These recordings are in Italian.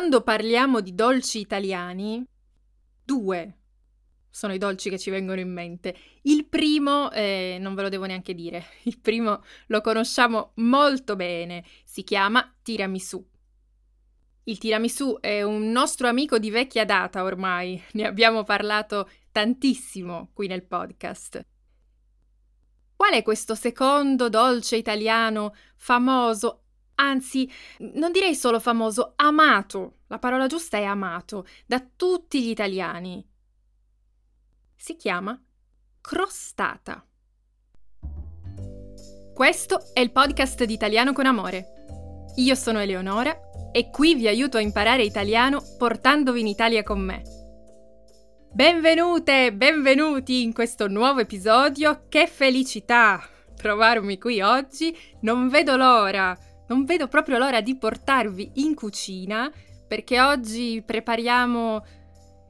Quando parliamo di dolci italiani, due sono i dolci che ci vengono in mente. Il primo, eh, non ve lo devo neanche dire, il primo lo conosciamo molto bene, si chiama tiramisù. Il tiramisù è un nostro amico di vecchia data ormai, ne abbiamo parlato tantissimo qui nel podcast. Qual è questo secondo dolce italiano famoso, anzi, non direi solo famoso, amato, la parola giusta è amato, da tutti gli italiani? Si chiama crostata. Questo è il podcast di Italiano con Amore. Io sono Eleonora e qui vi aiuto a imparare italiano portandovi in Italia con me. Benvenute, benvenuti in questo nuovo episodio. Che felicità trovarmi qui oggi. Non vedo l'ora, non vedo proprio l'ora di portarvi in cucina perché oggi prepariamo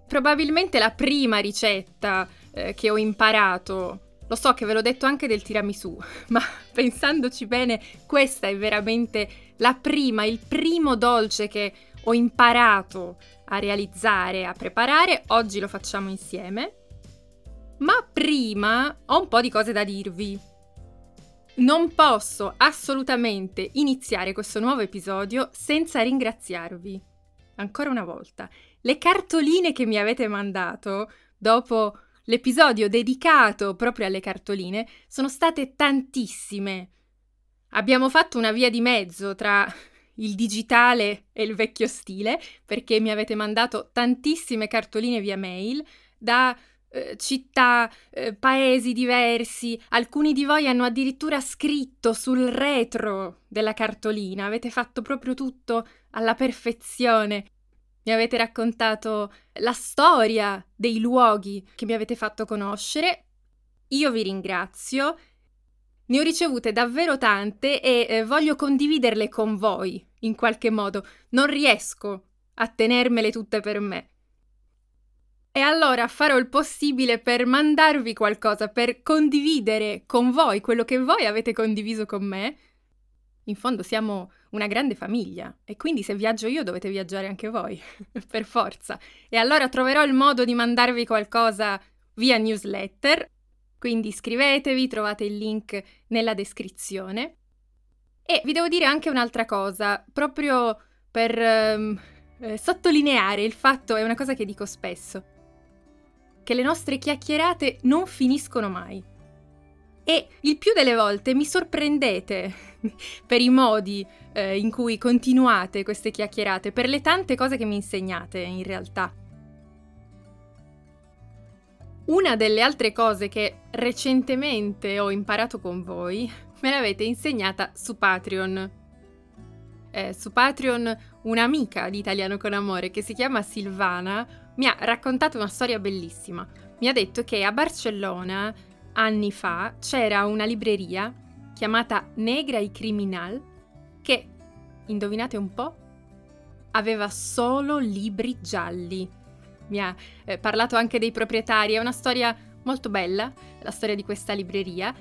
probabilmente la prima ricetta eh, che ho imparato. Lo so che ve l'ho detto anche del tiramisù, ma pensandoci bene, questa è veramente la prima, il primo dolce che ho imparato a realizzare, a preparare, oggi lo facciamo insieme. Ma prima ho un po' di cose da dirvi. Non posso assolutamente iniziare questo nuovo episodio senza ringraziarvi. Ancora una volta, le cartoline che mi avete mandato dopo l'episodio dedicato proprio alle cartoline sono state tantissime. Abbiamo fatto una via di mezzo tra il digitale e il vecchio stile, perché mi avete mandato tantissime cartoline via mail da eh, città, eh, paesi diversi. Alcuni di voi hanno addirittura scritto sul retro della cartolina, avete fatto proprio tutto alla perfezione. Mi avete raccontato la storia dei luoghi che mi avete fatto conoscere. Io vi ringrazio. Ne ho ricevute davvero tante e eh, voglio condividerle con voi in qualche modo. Non riesco a tenermele tutte per me. E allora farò il possibile per mandarvi qualcosa, per condividere con voi quello che voi avete condiviso con me. In fondo siamo una grande famiglia e quindi se viaggio io dovete viaggiare anche voi, per forza. E allora troverò il modo di mandarvi qualcosa via newsletter, quindi iscrivetevi, trovate il link nella descrizione. E vi devo dire anche un'altra cosa, proprio per ehm, eh, sottolineare il fatto, è una cosa che dico spesso, che le nostre chiacchierate non finiscono mai. E il più delle volte mi sorprendete per i modi eh, in cui continuate queste chiacchierate, per le tante cose che mi insegnate in realtà. Una delle altre cose che recentemente ho imparato con voi me l'avete insegnata su Patreon. Eh, su Patreon un'amica di Italiano con Amore che si chiama Silvana mi ha raccontato una storia bellissima. Mi ha detto che a Barcellona, anni fa, c'era una libreria chiamata Negra y Criminal che, indovinate un po', aveva solo libri gialli. Mi ha eh, parlato anche dei proprietari, è una storia molto bella, la storia di questa libreria,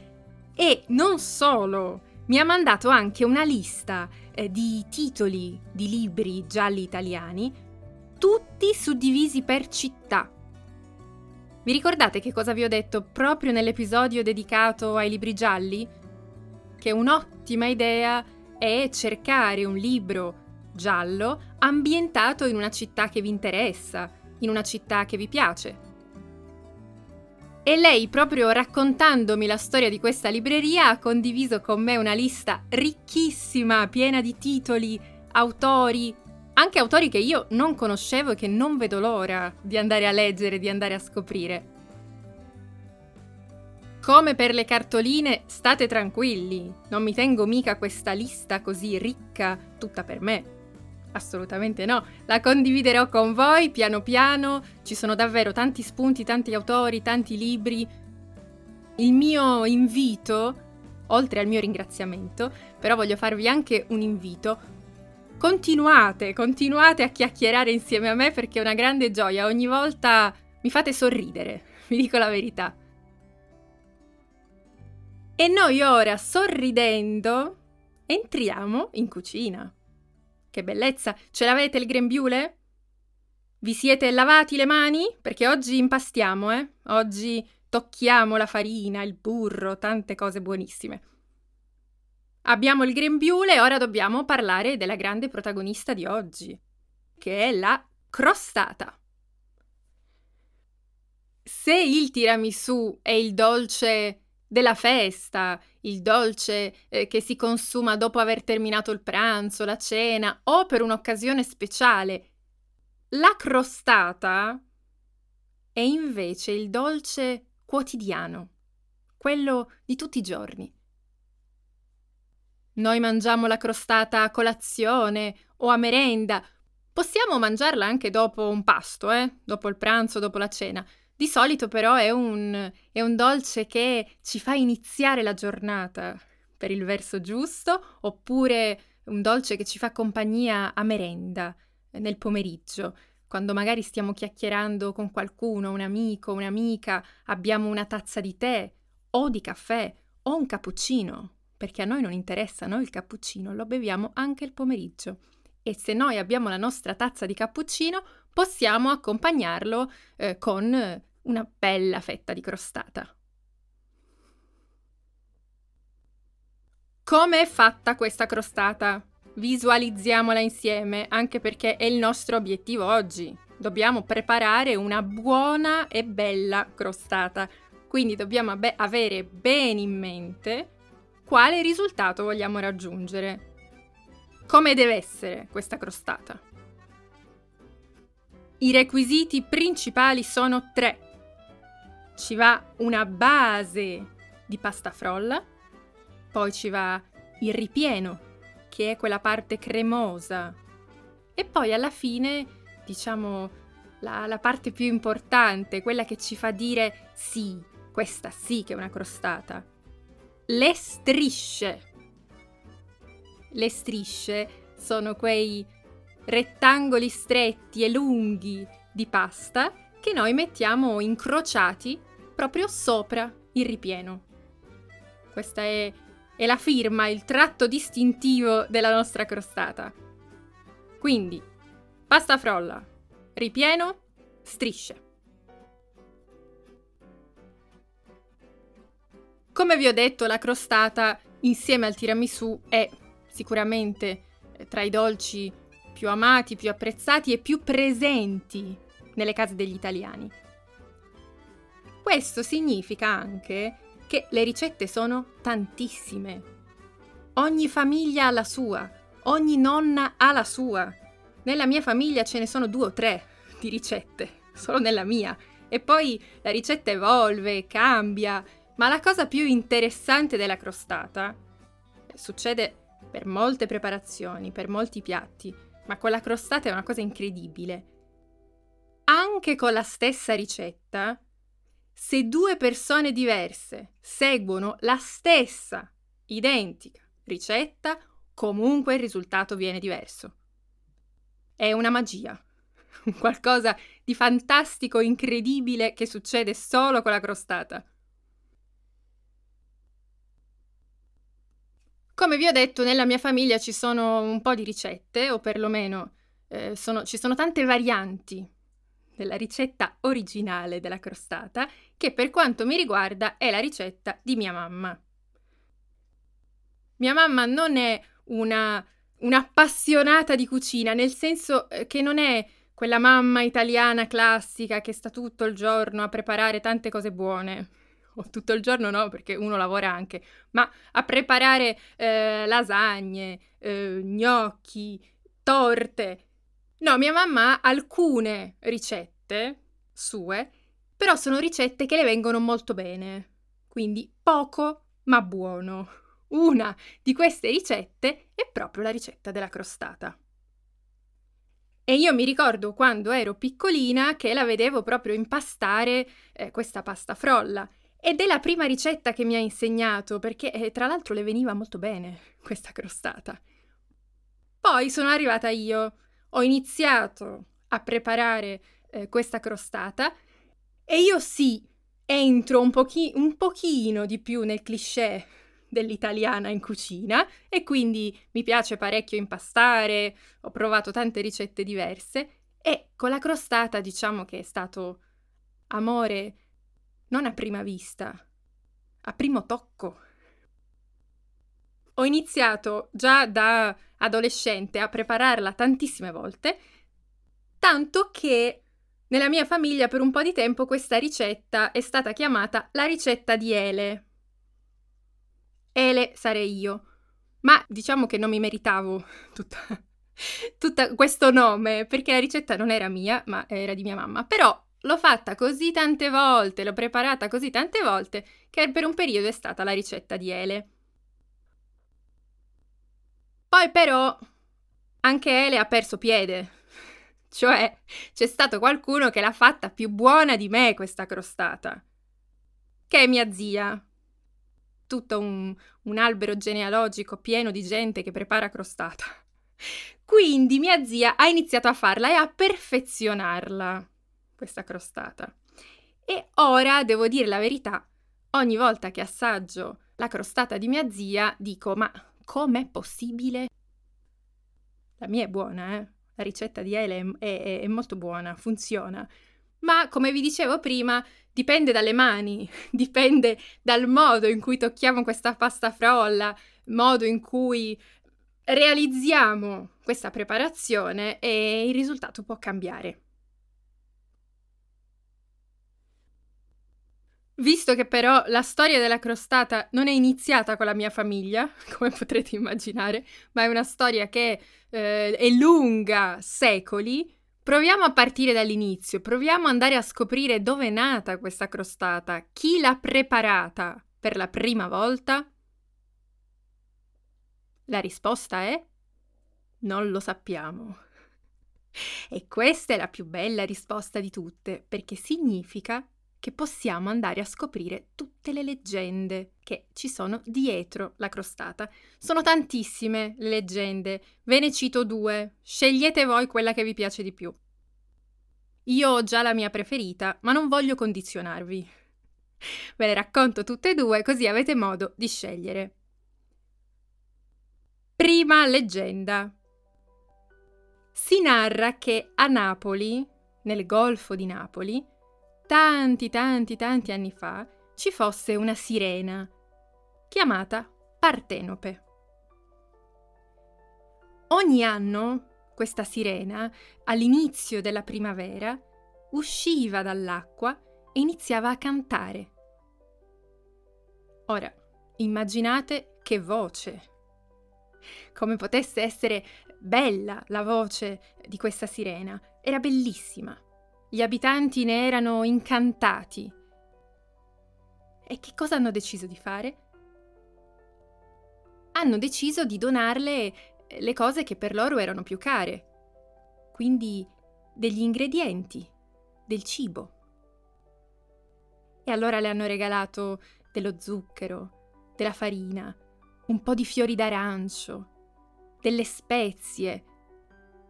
e non solo, mi ha mandato anche una lista eh, di titoli di libri gialli italiani, tutti suddivisi per città. Vi ricordate che cosa vi ho detto proprio nell'episodio dedicato ai libri gialli? Che un'ottima idea è cercare un libro giallo ambientato in una città che vi interessa, in una città che vi piace. E lei, proprio raccontandomi la storia di questa libreria, ha condiviso con me una lista ricchissima, piena di titoli, autori, anche autori che io non conoscevo e che non vedo l'ora di andare a leggere, di andare a scoprire. Come per le cartoline, state tranquilli, non mi tengo mica questa lista così ricca tutta per me. Assolutamente no, la condividerò con voi piano piano, ci sono davvero tanti spunti, tanti autori, tanti libri. Il mio invito, oltre al mio ringraziamento, però voglio farvi anche un invito. Continuate, continuate a chiacchierare insieme a me perché è una grande gioia, ogni volta mi fate sorridere, vi dico la verità. E noi ora, sorridendo, entriamo in cucina. Che bellezza! Ce l'avete il grembiule? Vi siete lavati le mani? Perché oggi impastiamo, eh? Oggi tocchiamo la farina, il burro, tante cose buonissime. Abbiamo il grembiule e ora dobbiamo parlare della grande protagonista di oggi, che è la crostata. Se il tiramisù è il dolce della festa, il dolce eh, che si consuma dopo aver terminato il pranzo, la cena o per un'occasione speciale, la crostata è invece il dolce quotidiano, quello di tutti i giorni. Noi mangiamo la crostata a colazione o a merenda. Possiamo mangiarla anche dopo un pasto, eh? dopo il pranzo, dopo la cena. Di solito però è un, è un dolce che ci fa iniziare la giornata per il verso giusto, oppure un dolce che ci fa compagnia a merenda nel pomeriggio, quando magari stiamo chiacchierando con qualcuno, un amico, un'amica, abbiamo una tazza di tè o di caffè o un cappuccino, perché a noi non interessa, noi il cappuccino lo beviamo anche il pomeriggio. E se noi abbiamo la nostra tazza di cappuccino, possiamo accompagnarlo eh, con una bella fetta di crostata. Come è fatta questa crostata? Visualizziamola insieme, anche perché è il nostro obiettivo oggi. Dobbiamo preparare una buona e bella crostata, quindi dobbiamo avere bene in mente quale risultato vogliamo raggiungere. Come deve essere questa crostata? I requisiti principali sono tre. Ci va una base di pasta frolla, poi ci va il ripieno che è quella parte cremosa. E poi alla fine, diciamo, la, la parte più importante, quella che ci fa dire sì, questa sì che è una crostata. Le strisce. Le strisce sono quei rettangoli stretti e lunghi di pasta che noi mettiamo incrociati proprio sopra il ripieno. Questa è è la firma, il tratto distintivo della nostra crostata. Quindi, pasta frolla, ripieno, strisce. Come vi ho detto, la crostata insieme al tiramisù è sicuramente eh, tra i dolci più amati, più apprezzati e più presenti nelle case degli italiani. Questo significa anche che le ricette sono tantissime. Ogni famiglia ha la sua, ogni nonna ha la sua. Nella mia famiglia ce ne sono due o tre di ricette, solo nella mia. E poi la ricetta evolve, cambia, ma la cosa più interessante della crostata succede per molte preparazioni, per molti piatti, ma con la crostata è una cosa incredibile. Anche con la stessa ricetta se due persone diverse seguono la stessa, identica ricetta, comunque il risultato viene diverso. È una magia, qualcosa di fantastico, incredibile che succede solo con la crostata. Come vi ho detto, nella mia famiglia ci sono un po' di ricette, o perlomeno eh, sono, ci sono tante varianti della ricetta originale della crostata, che per quanto mi riguarda è la ricetta di mia mamma. Mia mamma non è una, un'appassionata di cucina, nel senso eh, che non è quella mamma italiana classica che sta tutto il giorno a preparare tante cose buone. O tutto il giorno no, perché uno lavora anche, ma a preparare eh, lasagne, eh, gnocchi, torte, No, mia mamma ha alcune ricette sue, però sono ricette che le vengono molto bene. Quindi poco ma buono. Una di queste ricette è proprio la ricetta della crostata. E io mi ricordo quando ero piccolina che la vedevo proprio impastare eh, questa pasta frolla. Ed è la prima ricetta che mi ha insegnato, perché eh, tra l'altro le veniva molto bene questa crostata. Poi sono arrivata io. Ho iniziato a preparare eh, questa crostata. E io sì, entro un, pochi- un pochino di più nel cliché dell'italiana in cucina. E quindi mi piace parecchio impastare, ho provato tante ricette diverse. E con la crostata diciamo che è stato amore non a prima vista, a primo tocco. Ho iniziato già da adolescente a prepararla tantissime volte, tanto che nella mia famiglia per un po' di tempo questa ricetta è stata chiamata la ricetta di Ele. Ele sarei io, ma diciamo che non mi meritavo tutto questo nome perché la ricetta non era mia, ma era di mia mamma. Però l'ho fatta così tante volte, l'ho preparata così tante volte che per un periodo è stata la ricetta di Ele. Poi però anche Ele ha perso piede. Cioè, c'è stato qualcuno che l'ha fatta più buona di me questa crostata. Che è mia zia. Tutto un, un albero genealogico pieno di gente che prepara crostata. Quindi mia zia ha iniziato a farla e a perfezionarla, questa crostata. E ora, devo dire la verità, ogni volta che assaggio la crostata di mia zia dico, ma com'è possibile? La mia è buona, eh? La ricetta di Ele è, è, è molto buona, funziona. Ma come vi dicevo prima, dipende dalle mani, dipende dal modo in cui tocchiamo questa pasta frolla, modo in cui realizziamo questa preparazione e il risultato può cambiare. Visto che però la storia della crostata non è iniziata con la mia famiglia, come potrete immaginare, ma è una storia che eh, è lunga secoli, proviamo a partire dall'inizio, proviamo ad andare a scoprire dove è nata questa crostata, chi l'ha preparata per la prima volta. La risposta è non lo sappiamo. E questa è la più bella risposta di tutte, perché significa che possiamo andare a scoprire tutte le leggende che ci sono dietro la crostata. Sono tantissime le leggende, ve ne cito due, scegliete voi quella che vi piace di più. Io ho già la mia preferita, ma non voglio condizionarvi. Ve le racconto tutte e due così avete modo di scegliere. Prima leggenda. Si narra che a Napoli, nel golfo di Napoli, tanti, tanti, tanti anni fa, ci fosse una sirena chiamata Partenope. Ogni anno questa sirena, all'inizio della primavera, usciva dall'acqua e iniziava a cantare. Ora, immaginate che voce! Come potesse essere bella la voce di questa sirena, era bellissima. Gli abitanti ne erano incantati. E che cosa hanno deciso di fare? Hanno deciso di donarle le cose che per loro erano più care, quindi degli ingredienti, del cibo. E allora le hanno regalato dello zucchero, della farina, un po' di fiori d'arancio, delle spezie,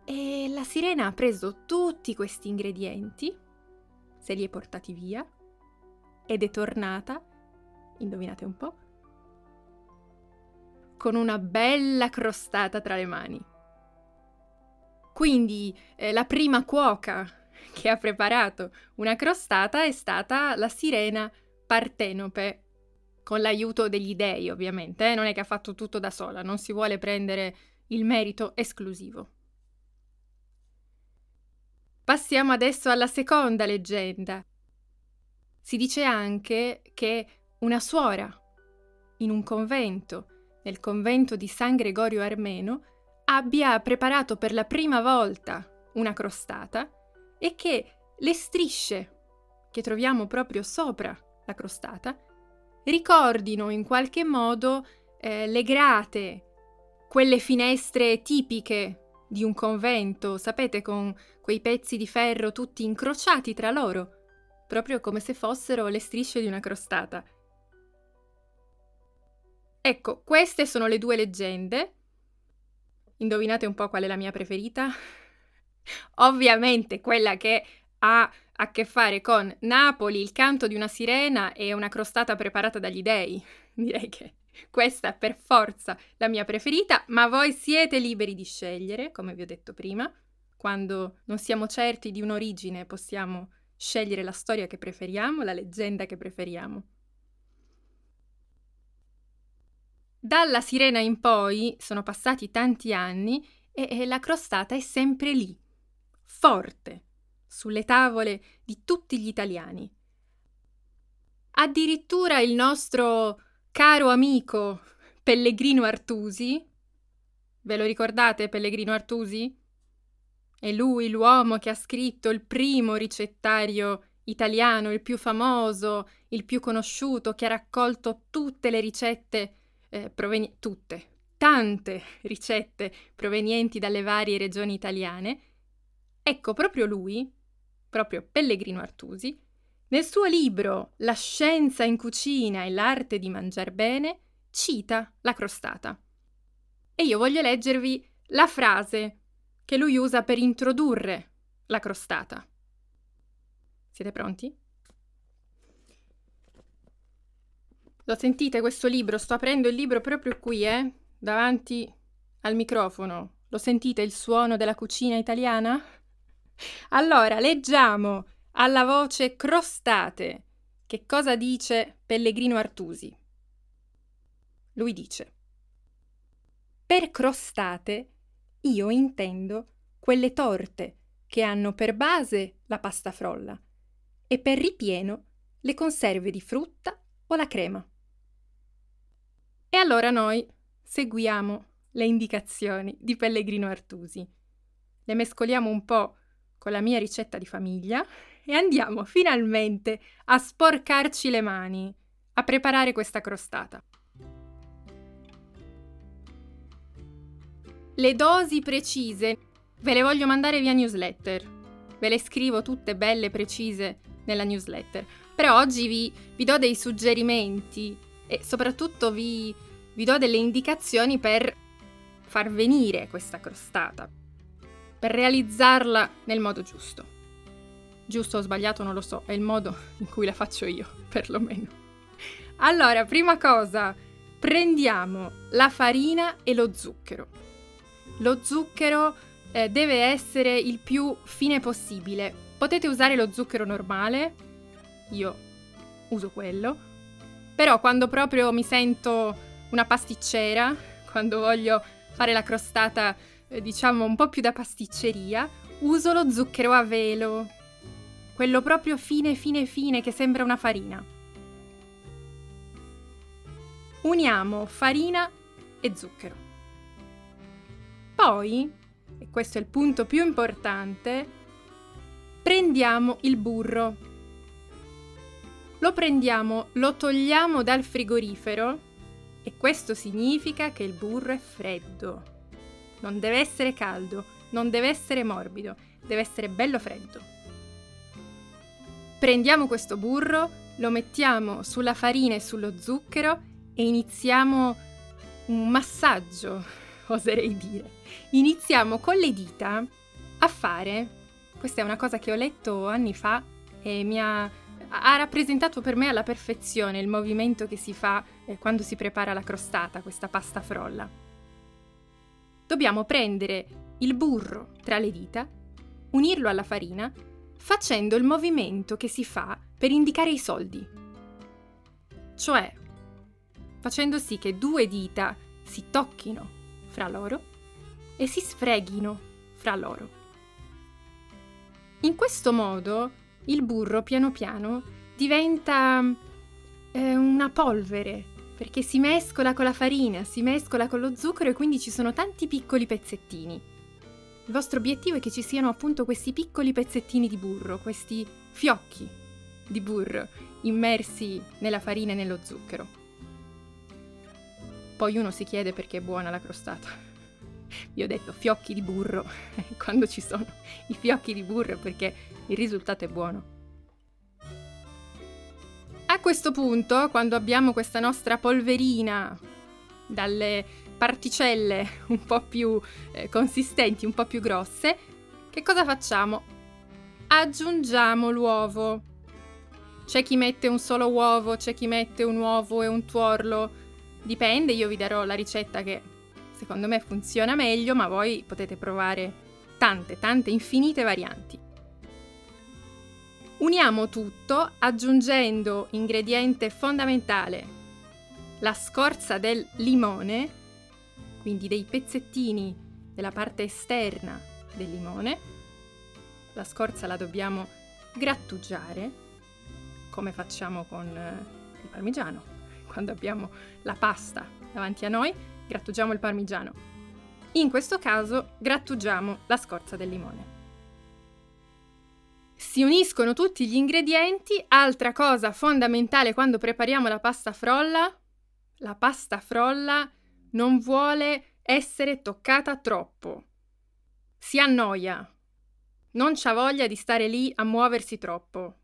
e la sirena ha preso tutti questi ingredienti, se li è portati via, ed è tornata, indovinate un po', con una bella crostata tra le mani. Quindi eh, la prima cuoca che ha preparato una crostata è stata la sirena Partenope, con l'aiuto degli dei ovviamente, eh? non è che ha fatto tutto da sola, non si vuole prendere il merito esclusivo. Passiamo adesso alla seconda leggenda. Si dice anche che una suora in un convento, nel convento di San Gregorio Armeno, abbia preparato per la prima volta una crostata e che le strisce che troviamo proprio sopra la crostata ricordino in qualche modo eh, le grate, quelle finestre tipiche di un convento, sapete, con quei pezzi di ferro tutti incrociati tra loro, proprio come se fossero le strisce di una crostata. Ecco, queste sono le due leggende. Indovinate un po' qual è la mia preferita? Ovviamente quella che ha a che fare con Napoli, il canto di una sirena e una crostata preparata dagli dei. Direi che Questa è per forza la mia preferita, ma voi siete liberi di scegliere, come vi ho detto prima. Quando non siamo certi di un'origine possiamo scegliere la storia che preferiamo, la leggenda che preferiamo. Dalla sirena in poi sono passati tanti anni e, e la crostata è sempre lì, forte, sulle tavole di tutti gli italiani. Addirittura il nostro caro amico Pellegrino Artusi, ve lo ricordate Pellegrino Artusi? È lui l'uomo che ha scritto il primo ricettario italiano, il più famoso, il più conosciuto, che ha raccolto tutte le ricette eh, provenienti, tutte, tante ricette provenienti dalle varie regioni italiane. Ecco, proprio lui, proprio Pellegrino Artusi, nel suo libro La scienza in cucina e l'arte di mangiar bene, cita la crostata. E io voglio leggervi la frase che lui usa per introdurre la crostata. Siete pronti? Lo sentite questo libro? Sto aprendo il libro proprio qui, eh? Davanti al microfono. Lo sentite il suono della cucina italiana? Allora, leggiamo alla voce crostate che cosa dice Pellegrino Artusi. Lui dice: Per crostate io intendo quelle torte che hanno per base la pasta frolla e per ripieno le conserve di frutta o la crema. E allora noi seguiamo le indicazioni di Pellegrino Artusi. Le mescoliamo un po' con la mia ricetta di famiglia e andiamo finalmente a sporcarci le mani a preparare questa crostata. Le dosi precise ve le voglio mandare via newsletter. Ve le scrivo tutte belle precise nella newsletter. Però oggi vi, vi do dei suggerimenti e soprattutto vi, vi do delle indicazioni per far venire questa crostata, per realizzarla nel modo giusto. Giusto o sbagliato non lo so, è il modo in cui la faccio io, perlomeno. Allora, prima cosa, prendiamo la farina e lo zucchero. Lo zucchero eh, deve essere il più fine possibile. Potete usare lo zucchero normale, io uso quello, però quando proprio mi sento una pasticcera, quando voglio fare la crostata eh, diciamo un po' più da pasticceria, uso lo zucchero a velo, quello proprio fine fine fine che sembra una farina. Uniamo farina e zucchero. Poi, e questo è il punto più importante, prendiamo il burro. Lo prendiamo, lo togliamo dal frigorifero e questo significa che il burro è freddo. Non deve essere caldo, non deve essere morbido, deve essere bello freddo. Prendiamo questo burro, lo mettiamo sulla farina e sullo zucchero e iniziamo un massaggio oserei dire. Iniziamo con le dita a fare, questa è una cosa che ho letto anni fa e mi ha, ha rappresentato per me alla perfezione il movimento che si fa eh, quando si prepara la crostata, questa pasta frolla. Dobbiamo prendere il burro tra le dita, unirlo alla farina, facendo il movimento che si fa per indicare i soldi. Cioè, facendo sì che due dita si tocchino fra loro e si sfreghino fra loro. In questo modo il burro piano piano diventa eh, una polvere perché si mescola con la farina, si mescola con lo zucchero e quindi ci sono tanti piccoli pezzettini. Il vostro obiettivo è che ci siano appunto questi piccoli pezzettini di burro, questi fiocchi di burro immersi nella farina e nello zucchero. Poi uno si chiede perché è buona la crostata. Vi ho detto fiocchi di burro, quando ci sono i fiocchi di burro perché il risultato è buono. A questo punto, quando abbiamo questa nostra polverina dalle particelle un po' più eh, consistenti, un po' più grosse, che cosa facciamo? Aggiungiamo l'uovo. C'è chi mette un solo uovo, c'è chi mette un uovo e un tuorlo Dipende, io vi darò la ricetta che secondo me funziona meglio, ma voi potete provare tante, tante, infinite varianti. Uniamo tutto aggiungendo ingrediente fondamentale, la scorza del limone, quindi dei pezzettini della parte esterna del limone. La scorza la dobbiamo grattugiare, come facciamo con eh, il parmigiano, quando abbiamo la pasta davanti a noi, grattugiamo il parmigiano. In questo caso grattugiamo la scorza del limone. Si uniscono tutti gli ingredienti. Altra cosa fondamentale quando prepariamo la pasta frolla, la pasta frolla non vuole essere toccata troppo. Si annoia. Non c'ha voglia di stare lì a muoversi troppo.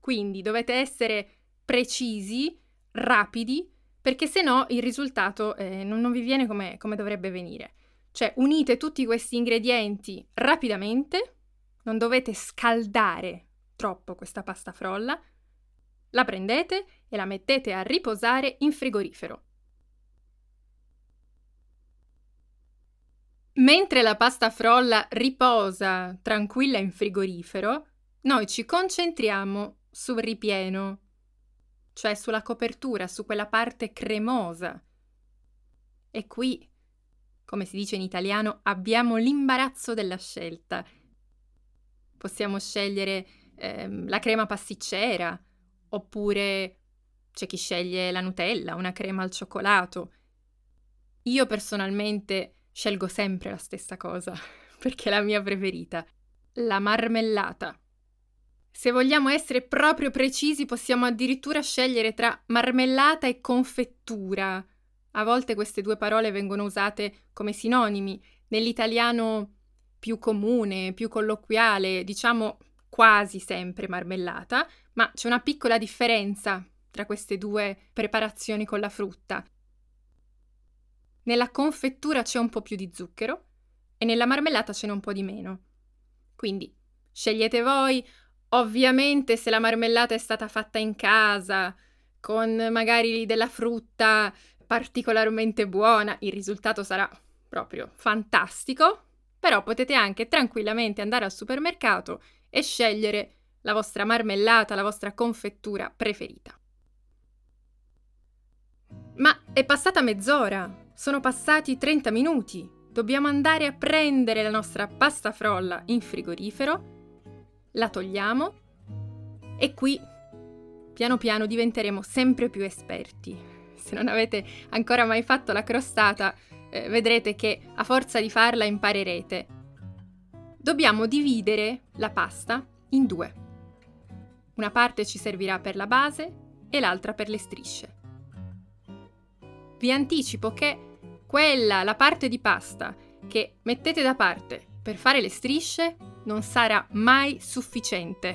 Quindi dovete essere precisi, rapidi, perché se no il risultato eh, non, non, vi viene come, come dovrebbe venire. Cioè unite tutti questi ingredienti rapidamente, non dovete scaldare troppo questa pasta frolla, la prendete e la mettete a riposare in frigorifero. Mentre la pasta frolla riposa tranquilla in frigorifero, noi ci concentriamo sul ripieno, cioè sulla copertura, su quella parte cremosa. E qui, come si dice in italiano, abbiamo l'imbarazzo della scelta. Possiamo scegliere ehm, la crema pasticcera, oppure c'è chi sceglie la Nutella, una crema al cioccolato. Io personalmente scelgo sempre la stessa cosa, perché è la mia preferita, la marmellata. Se vogliamo essere proprio precisi, possiamo addirittura scegliere tra marmellata e confettura. A volte queste due parole vengono usate come sinonimi. Nell'italiano più comune, più colloquiale, diciamo quasi sempre marmellata, ma c'è una piccola differenza tra queste due preparazioni con la frutta. Nella confettura c'è un po' più di zucchero e nella marmellata ce n'è un po' di meno. Quindi scegliete voi, ovviamente se la marmellata è stata fatta in casa, con magari della frutta particolarmente buona, il risultato sarà proprio fantastico, però potete anche tranquillamente andare al supermercato e scegliere la vostra marmellata, la vostra confettura preferita. Ma è passata mezz'ora, sono passati 30 minuti. Dobbiamo andare a prendere la nostra pasta frolla in frigorifero. La togliamo. E qui, piano piano, diventeremo sempre più esperti. Se non avete ancora mai fatto la crostata, eh, vedrete che a forza di farla imparerete. Dobbiamo dividere la pasta in due. Una parte ci servirà per la base e l'altra per le strisce. Vi anticipo che quella, la parte di pasta che mettete da parte per fare le strisce non sarà mai sufficiente.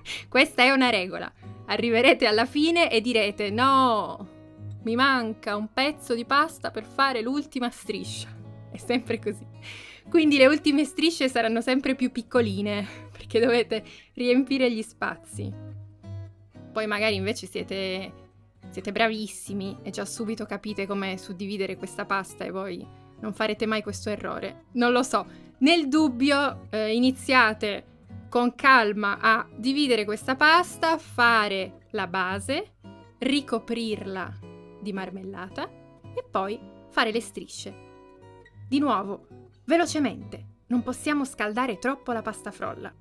Questa è una regola. Arriverete alla fine e direte no, mi manca un pezzo di pasta per fare l'ultima striscia. È sempre così. Quindi le ultime strisce saranno sempre più piccoline perché dovete riempire gli spazi. Poi magari invece siete siete bravissimi e già subito capite come suddividere questa pasta e voi non farete mai questo errore. Non lo so. Nel dubbio eh, iniziate con calma a dividere questa pasta, fare la base, ricoprirla di marmellata e poi fare le strisce. Di nuovo, velocemente, non possiamo scaldare troppo la pasta frolla.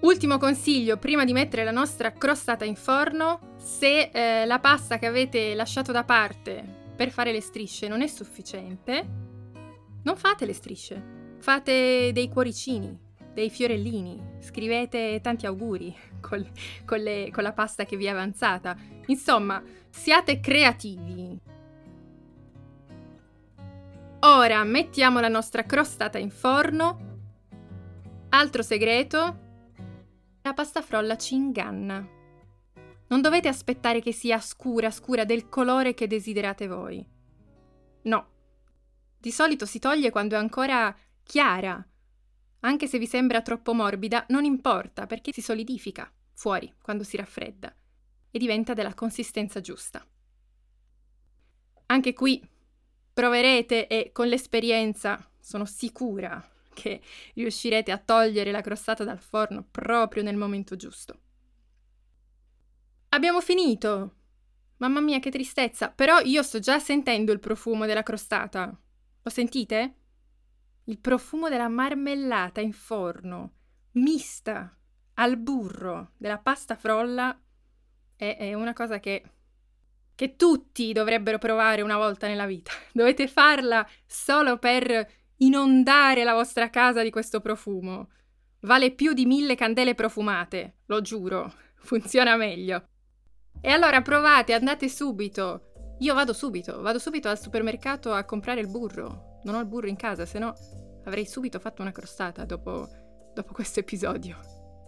Ultimo consiglio, prima di mettere la nostra crostata in forno, se eh, la pasta che avete lasciato da parte per fare le strisce non è sufficiente, non fate le strisce, fate dei cuoricini, dei fiorellini, scrivete tanti auguri col, con, le, con la pasta che vi è avanzata. Insomma, siate creativi. Ora mettiamo la nostra crostata in forno. Altro segreto, la pasta frolla ci inganna. Non dovete aspettare che sia scura, scura del colore che desiderate voi. No. Di solito si toglie quando è ancora chiara. Anche se vi sembra troppo morbida, non importa perché si solidifica fuori quando si raffredda. e diventa della consistenza giusta. Anche qui proverete e con l'esperienza sono sicura che riuscirete a togliere la crostata dal forno proprio nel momento giusto. Abbiamo finito! Mamma mia, che tristezza! Però io sto già sentendo il profumo della crostata. Lo sentite? Il profumo della marmellata in forno, mista al burro della pasta frolla, è, è una cosa che che tutti dovrebbero provare una volta nella vita. Dovete farla solo per inondare la vostra casa di questo profumo. Vale più di mille candele profumate, lo giuro, funziona meglio. E allora provate, andate subito. Io vado subito, vado subito al supermercato a comprare il burro. Non ho il burro in casa, se no avrei subito fatto una crostata dopo, dopo questo episodio.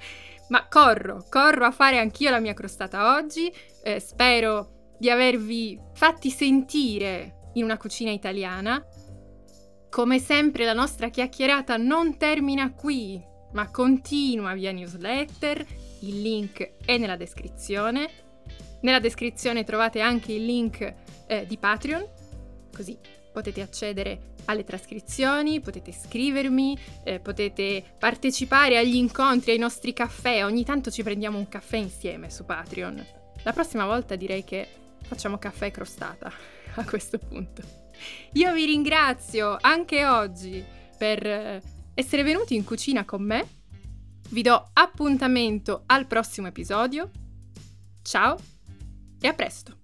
Ma corro, corro a fare anch'io la mia crostata oggi. Eh, spero di avervi fatti sentire in una cucina italiana. Come sempre la nostra chiacchierata non termina qui, ma continua via newsletter, il link è nella descrizione. Nella descrizione trovate anche il link eh, di Patreon, così potete accedere alle trascrizioni, potete scrivermi, eh, potete partecipare agli incontri, ai nostri caffè, ogni tanto ci prendiamo un caffè insieme su Patreon. La prossima volta direi che facciamo caffè crostata a questo punto. Io vi ringrazio anche oggi per eh, essere venuti in cucina con me. Vi do appuntamento al prossimo episodio. Ciao e a presto!